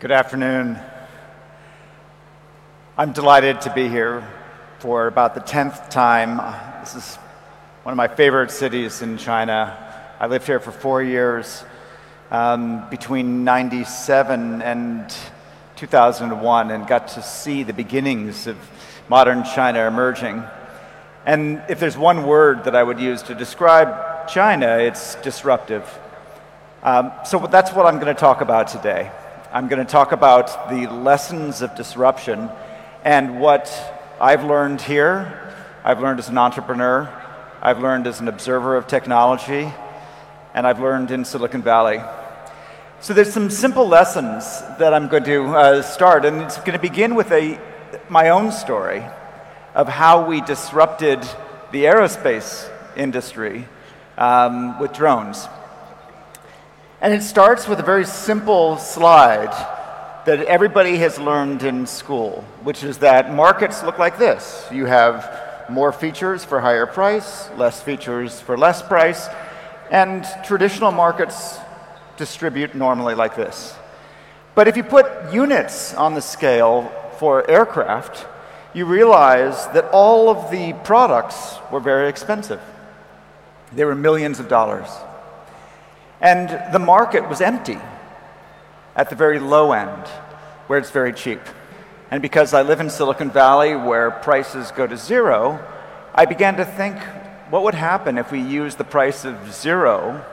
Good afternoon. I'm delighted to be here for about the 10th time. This is one of my favorite cities in China. I lived here for four years um, between 97 and 2001 and got to see the beginnings of modern China emerging. And if there's one word that I would use to describe China, it's disruptive. Um, so that's what I'm going to talk about today. I'm going to talk about the lessons of disruption and what I've learned here, I've learned as an entrepreneur, I've learned as an observer of technology, and I've learned in Silicon Valley. So there's some simple lessons that I'm going to uh, start, and it's going to begin with a, my own story of how we disrupted the aerospace industry um, with drones. And it starts with a very simple slide that everybody has learned in school, which is that markets look like this. You have more features for higher price, less features for less price, and traditional markets distribute normally like this. But if you put units on the scale for aircraft, you realize that all of the products were very expensive. They were millions of dollars. And the market was empty at the very low end, where it's very cheap. And because I live in Silicon Valley, where prices go to zero, I began to think what would happen if we used the price of zero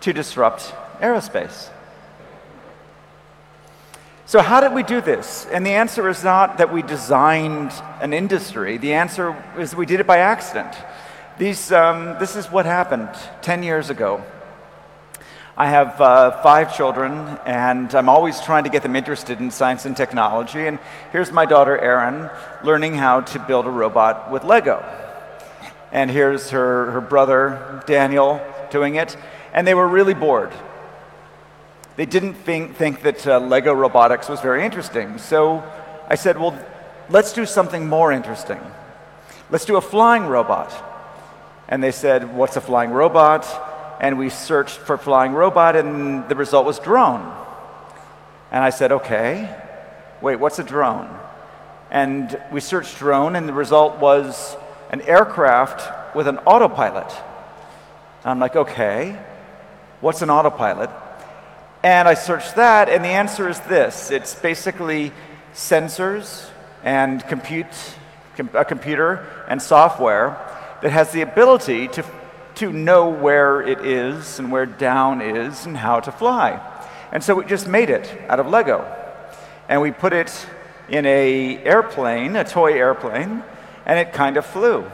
to disrupt aerospace? So, how did we do this? And the answer is not that we designed an industry, the answer is we did it by accident. These, um, this is what happened 10 years ago. I have uh, five children, and I'm always trying to get them interested in science and technology. And here's my daughter, Erin, learning how to build a robot with Lego. And here's her, her brother, Daniel, doing it. And they were really bored. They didn't think, think that uh, Lego robotics was very interesting. So I said, well, let's do something more interesting. Let's do a flying robot. And they said, what's a flying robot? And we searched for flying robot, and the result was drone. And I said, okay, wait, what's a drone? And we searched drone, and the result was an aircraft with an autopilot. And I'm like, okay, what's an autopilot? And I searched that, and the answer is this it's basically sensors and compute, a computer and software that has the ability to to know where it is and where down is and how to fly. And so we just made it out of Lego. And we put it in a airplane, a toy airplane, and it kind of flew.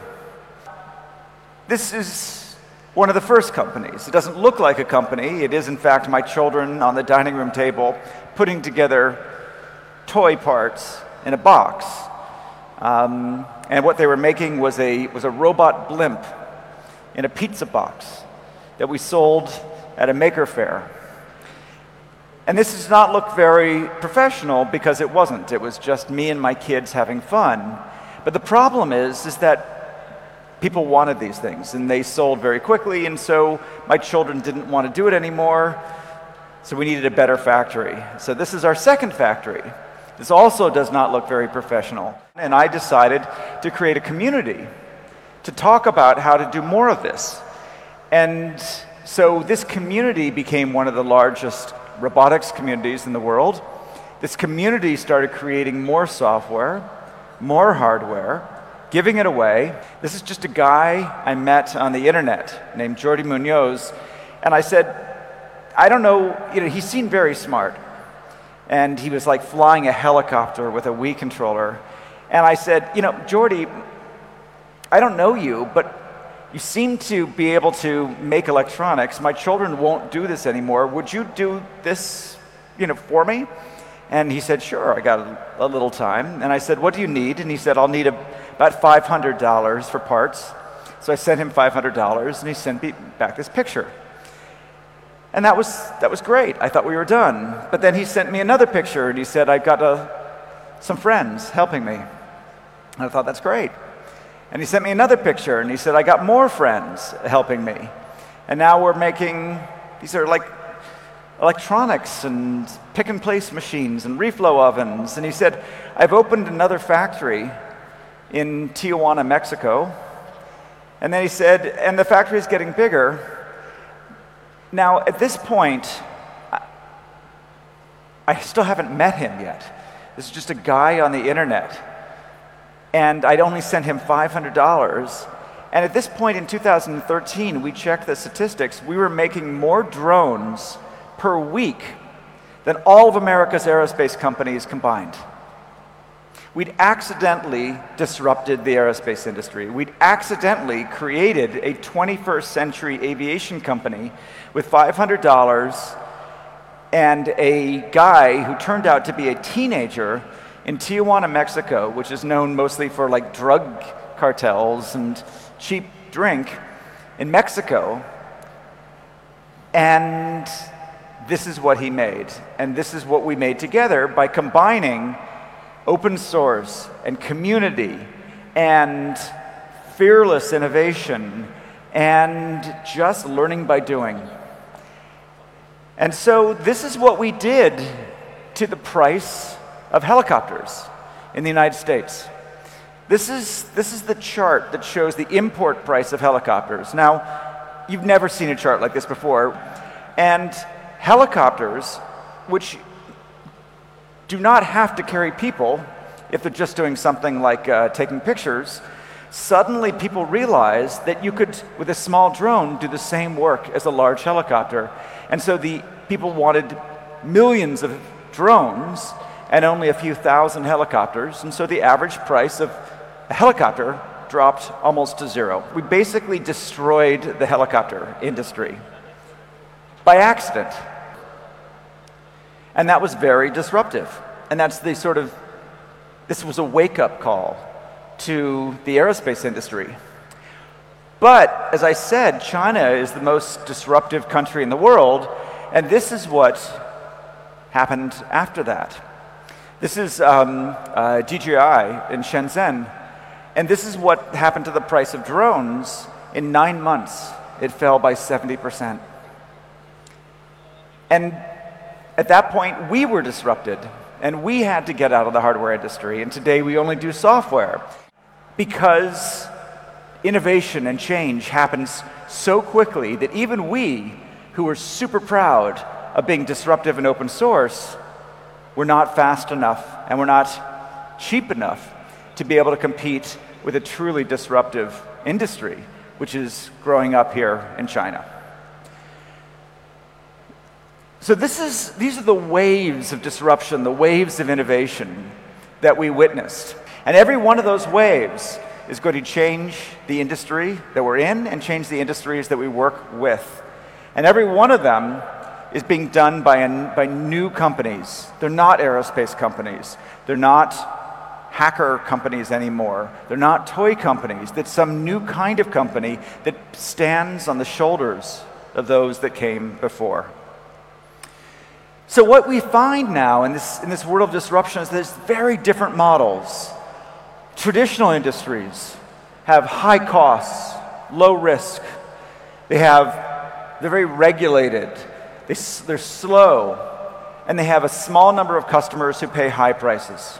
This is one of the first companies. It doesn't look like a company. It is, in fact, my children on the dining room table putting together toy parts in a box. Um, and what they were making was a, was a robot blimp in a pizza box that we sold at a maker faire. And this does not look very professional because it wasn't. It was just me and my kids having fun. But the problem is, is that people wanted these things and they sold very quickly, and so my children didn't want to do it anymore. So we needed a better factory. So this is our second factory. This also does not look very professional. And I decided to create a community to talk about how to do more of this. And so this community became one of the largest robotics communities in the world. This community started creating more software, more hardware, giving it away. This is just a guy I met on the internet named Jordi Munoz. And I said, I don't know, you know, he seemed very smart. And he was like flying a helicopter with a Wii controller. And I said, you know, Jordi, I don't know you, but you seem to be able to make electronics. My children won't do this anymore. Would you do this, you know, for me? And he said, Sure, I got a, little time. And I said, What do you need? And he said, I'll need a, about $500 for parts. So I sent him $500, and he sent me back this picture. And that was, that was great. I thought we were done. But then he sent me another picture, and he said, I've got a, some friends helping me. And I thought, That's great. And he sent me another picture and he said, I got more friends helping me. And now we're making, these are like electronics and pick and place machines and reflow ovens. And he said, I've opened another factory in Tijuana, Mexico. And then he said, and the factory is getting bigger. Now, at this point, I still haven't met him yet. This is just a guy on the internet. And I'd only sent him $500. And at this point in 2013, we checked the statistics. We were making more drones per week than all of America's aerospace companies combined. We'd accidentally disrupted the aerospace industry. We'd accidentally created a 21st century aviation company with $500 and a guy who turned out to be a teenager in Tijuana, Mexico, which is known mostly for like drug cartels and cheap drink in Mexico. And this is what he made. And this is what we made together by combining open source and community and fearless innovation and just learning by doing. And so this is what we did to the price of helicopters in the United States. This is, this is the chart that shows the import price of helicopters. Now, you've never seen a chart like this before. And helicopters, which do not have to carry people if they're just doing something like uh, taking pictures, suddenly people realize that you could, with a small drone, do the same work as a large helicopter. And so the people wanted millions of drones and only a few thousand helicopters. And so the average price of a helicopter dropped almost to zero. We basically destroyed the helicopter industry by accident. And that was very disruptive. And that's the sort of, this was a wake up call to the aerospace industry. But as I said, China is the most disruptive country in the world, and this is what happened after that. This is um, uh, DJI in Shenzhen, and this is what happened to the price of drones. In nine months, it fell by 70%. And at that point, we were disrupted, and we had to get out of the hardware industry, and today we only do software because innovation and change happens so quickly that even we, who are super proud of being disruptive and open source, we're not fast enough and we're not cheap enough to be able to compete with a truly disruptive industry, which is growing up here in China. So this is, these are the waves of disruption, the waves of innovation that we witnessed. And every one of those waves is going to change the industry that we're in and change the industries that we work with. And every one of them is being done by, a, by new companies. They're not aerospace companies. They're not hacker companies anymore. They're not toy companies. That's some new kind of company that stands on the shoulders of those that came before. So, what we find now in this, in this world of disruption is there's very different models. Traditional industries have high costs, low risk. They have, they're very regulated. They, they're slow. And they have a small number of customers who pay high prices.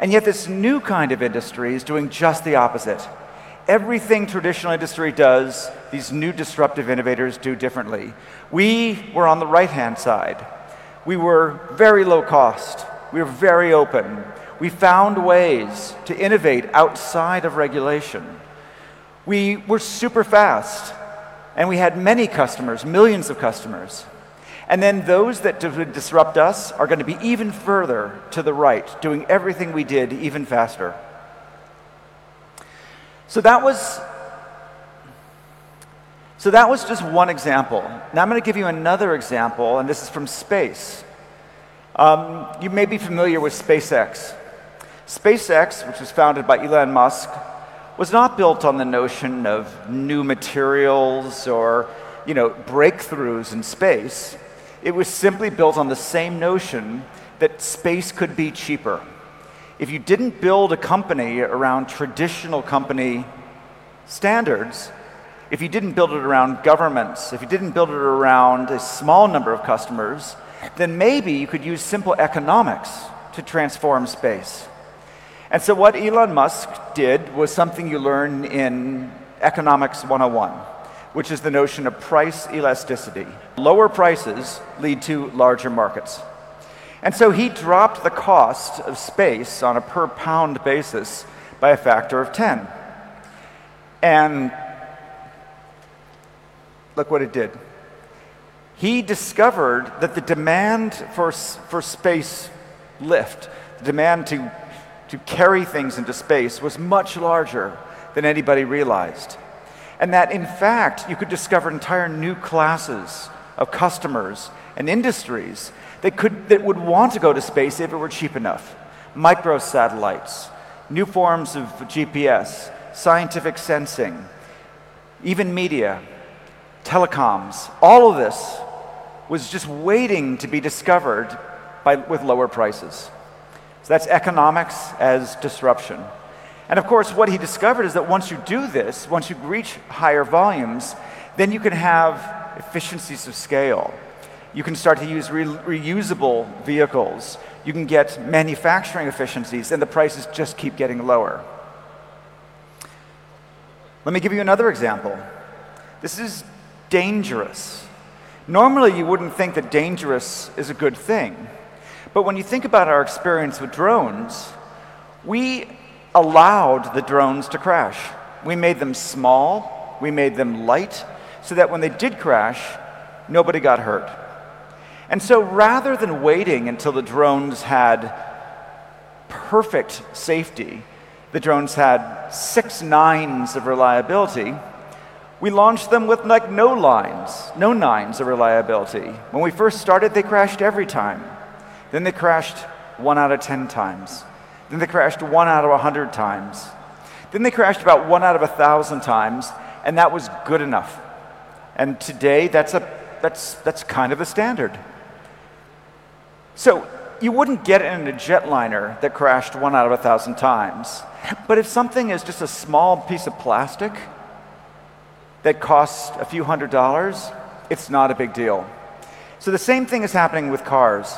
And yet, this new kind of industry is doing just the opposite. Everything traditional industry does, these new disruptive innovators do differently. We were on the right hand side. We were very low cost. We were very open. We found ways to innovate outside of regulation. We were super fast, and we had many customers, millions of customers. And then those that disrupt us are going to be even further to the right, doing everything we did even faster. So that was so that was just one example. Now I'm going to give you another example, and this is from space. Um, you may be familiar with SpaceX. SpaceX, which was founded by Elon Musk, was not built on the notion of new materials or you know, breakthroughs in space. It was simply built on the same notion that space could be cheaper. If you didn't build a company around traditional company standards, if you didn't build it around governments, if you didn't build it around a small number of customers, then maybe you could use simple economics to transform space. And so, what Elon Musk did was something you learn in Economics 101, which is the notion of price elasticity. Lower prices lead to larger markets. And so he dropped the cost of space on a per pound basis by a factor of 10. And look what it did. He discovered that the demand for, for space lift, the demand to, to carry things into space, was much larger than anybody realized. And that, in fact, you could discover entire new classes of customers and industries that, could, that would want to go to space if it were cheap enough. Microsatellites, new forms of GPS, scientific sensing, even media, telecoms, all of this was just waiting to be discovered by, with lower prices. So that's economics as disruption. And of course, what he discovered is that once you do this, once you reach higher volumes, then you can have efficiencies of scale. You can start to use re- reusable vehicles. You can get manufacturing efficiencies, and the prices just keep getting lower. Let me give you another example. This is dangerous. Normally, you wouldn't think that dangerous is a good thing. But when you think about our experience with drones, we allowed the drones to crash. We made them small, we made them light, so that when they did crash, nobody got hurt. And so rather than waiting until the drones had perfect safety, the drones had six nines of reliability, we launched them with like no lines, no nines of reliability. When we first started, they crashed every time. Then they crashed one out of 10 times. Then they crashed one out of 100 times. Then they crashed about one out of a 1,000 times, and that was good enough. And today, that's, a, that's, that's kind of the standard. So you wouldn't get in a jetliner that crashed one out of a thousand times. But if something is just a small piece of plastic that costs a few hundred dollars, it's not a big deal. So the same thing is happening with cars.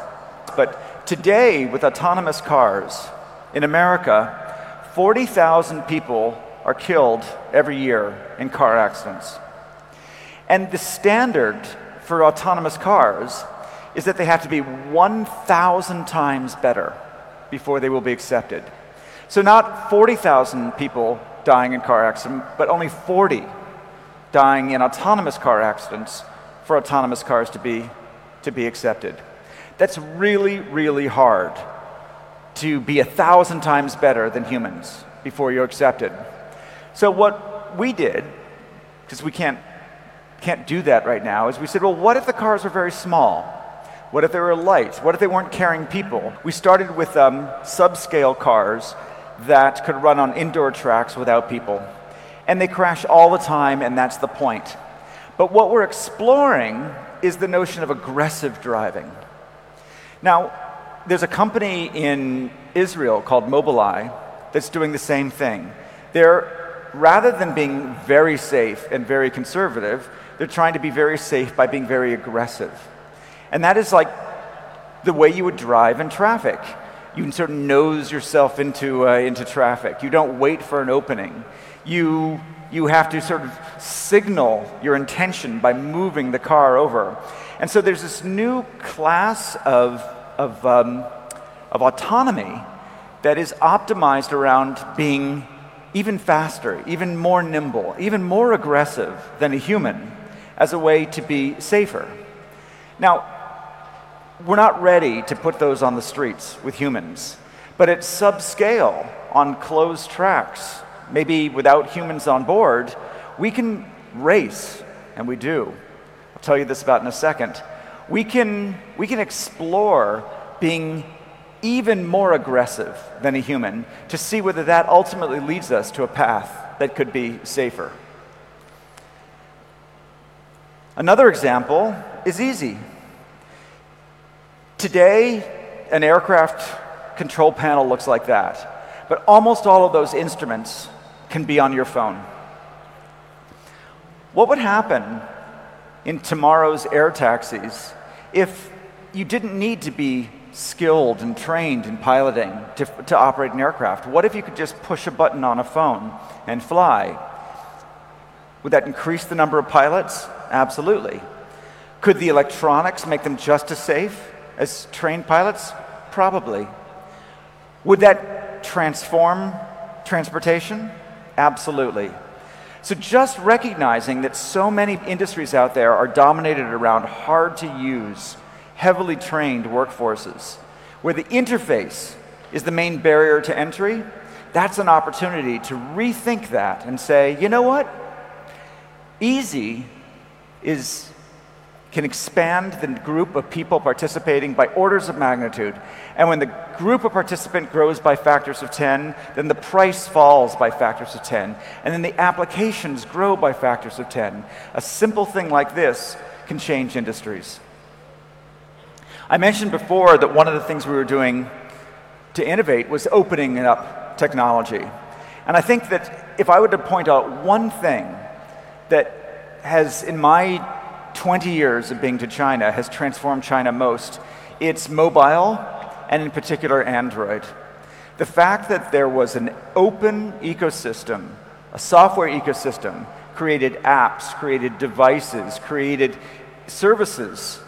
But today, with autonomous cars in America, 40,000 people are killed every year in car accidents. And the standard for autonomous cars is that they have to be 1,000 times better before they will be accepted. So, not 40,000 people dying in car accidents, but only 40 dying in autonomous car accidents for autonomous cars to be, to be accepted. That's really, really hard to be a thousand times better than humans before you're accepted. So, what we did, because we can't, can't do that right now, is we said, well, what if the cars were very small? What if they were light? What if they weren't carrying people? We started with um, subscale cars that could run on indoor tracks without people. And they crash all the time, and that's the point. But what we're exploring is the notion of aggressive driving. Now, there's a company in Israel called Mobileye that's doing the same thing. They're, rather than being very safe and very conservative, they're trying to be very safe by being very aggressive. And that is like the way you would drive in traffic. You sort of nose yourself into, uh, into traffic. You don't wait for an opening. You, you have to sort of signal your intention by moving the car over. And so there's this new class of, of, um, of autonomy that is optimized around being even faster, even more nimble, even more aggressive than a human as a way to be safer. Now, we're not ready to put those on the streets with humans. But at subscale, on closed tracks, maybe without humans on board, we can race, and we do. I'll tell you this about in a second. We can, we can explore being even more aggressive than a human to see whether that ultimately leads us to a path that could be safer. Another example is easy. Today, an aircraft control panel looks like that, but almost all of those instruments can be on your phone. What would happen in tomorrow's air taxis if you didn't need to be skilled and trained in piloting to, to operate an aircraft? What if you could just push a button on a phone and fly? Would that increase the number of pilots? Absolutely. Could the electronics make them just as safe as trained pilots? Probably. Would that transform transportation? Absolutely. So, just recognizing that so many industries out there are dominated around hard to use, heavily trained workforces, where the interface is the main barrier to entry, that's an opportunity to rethink that and say, you know what? Easy is can expand the group of people participating by orders of magnitude. And when the group of participant grows by factors of 10, then the price falls by factors of 10. And then the applications grow by factors of 10. A simple thing like this can change industries. I mentioned before that one of the things we were doing to innovate was opening up technology. And I think that if I were to point out one thing that has, in my 20 years of being to China has transformed China most. It's mobile, and in particular, Android. The fact that there was an open ecosystem, a software ecosystem, created apps, created devices, created services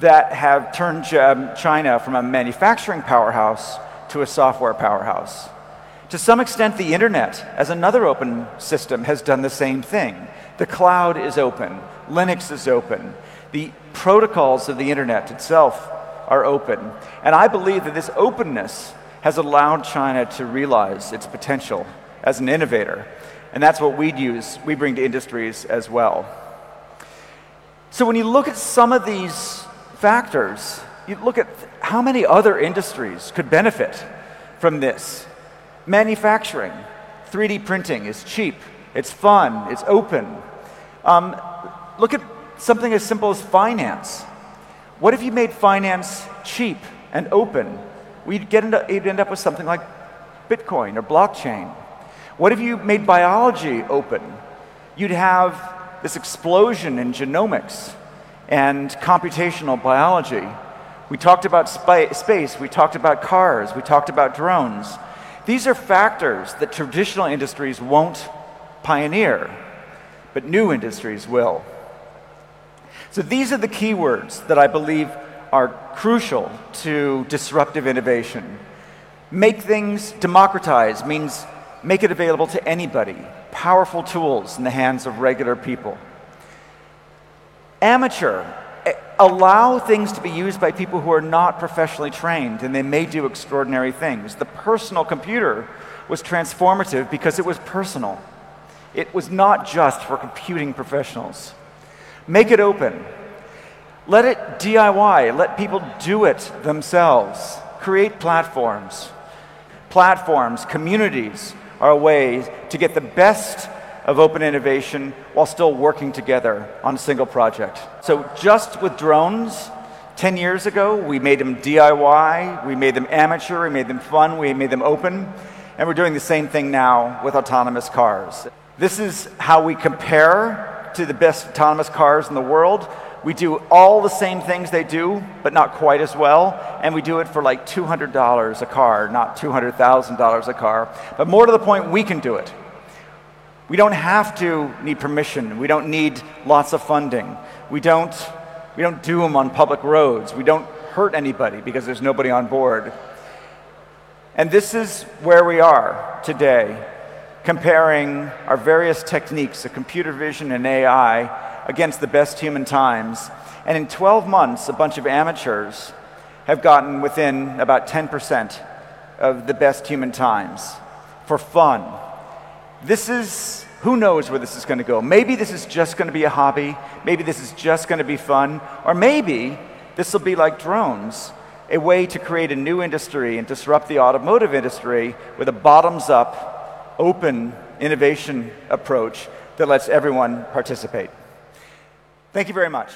that have turned um, China from a manufacturing powerhouse to a software powerhouse. To some extent, the internet, as another open system, has done the same thing. The cloud is open, Linux is open. The protocols of the internet itself are open. And I believe that this openness has allowed China to realize its potential as an innovator. And that's what we'd use, we bring to industries as well. So when you look at some of these factors, you look at how many other industries could benefit from this. Manufacturing, 3D printing is cheap, it's fun, it's open. Um, Look at something as simple as finance. What if you made finance cheap and open? We'd get into, you'd end up with something like Bitcoin or blockchain. What if you made biology open? You'd have this explosion in genomics and computational biology. We talked about space, we talked about cars, we talked about drones. These are factors that traditional industries won't pioneer, but new industries will. So these are the keywords that I believe are crucial to disruptive innovation. Make things democratize means make it available to anybody, powerful tools in the hands of regular people. Amateur, eh, allow things to be used by people who are not professionally trained and they may do extraordinary things. The personal computer was transformative because it was personal. It was not just for computing professionals. Make it open. Let it DIY. Let people do it themselves. Create platforms. Platforms, communities are a way to get the best of open innovation while still working together on a single project. So, just with drones, 10 years ago, we made them DIY, we made them amateur, we made them fun, we made them open, and we're doing the same thing now with autonomous cars. This is how we compare to the best autonomous cars in the world. We do all the same things they do, but not quite as well. And we do it for like $200 a car, not $200,000 a car. But more to the point, we can do it. We don't have to need permission. We don't need lots of funding. We don't, we don't do them on public roads. We don't hurt anybody because there's nobody on board. And this is where we are today comparing our various techniques of computer vision and AI against the best human times. And in 12 months, a bunch of amateurs have gotten within about 10% of the best human times for fun. This is, who knows where this is going to go? Maybe this is just going to be a hobby. Maybe this is just going to be fun. Or maybe this will be like drones, a way to create a new industry and disrupt the automotive industry with a bottoms up open innovation approach that lets everyone participate. Thank you very much.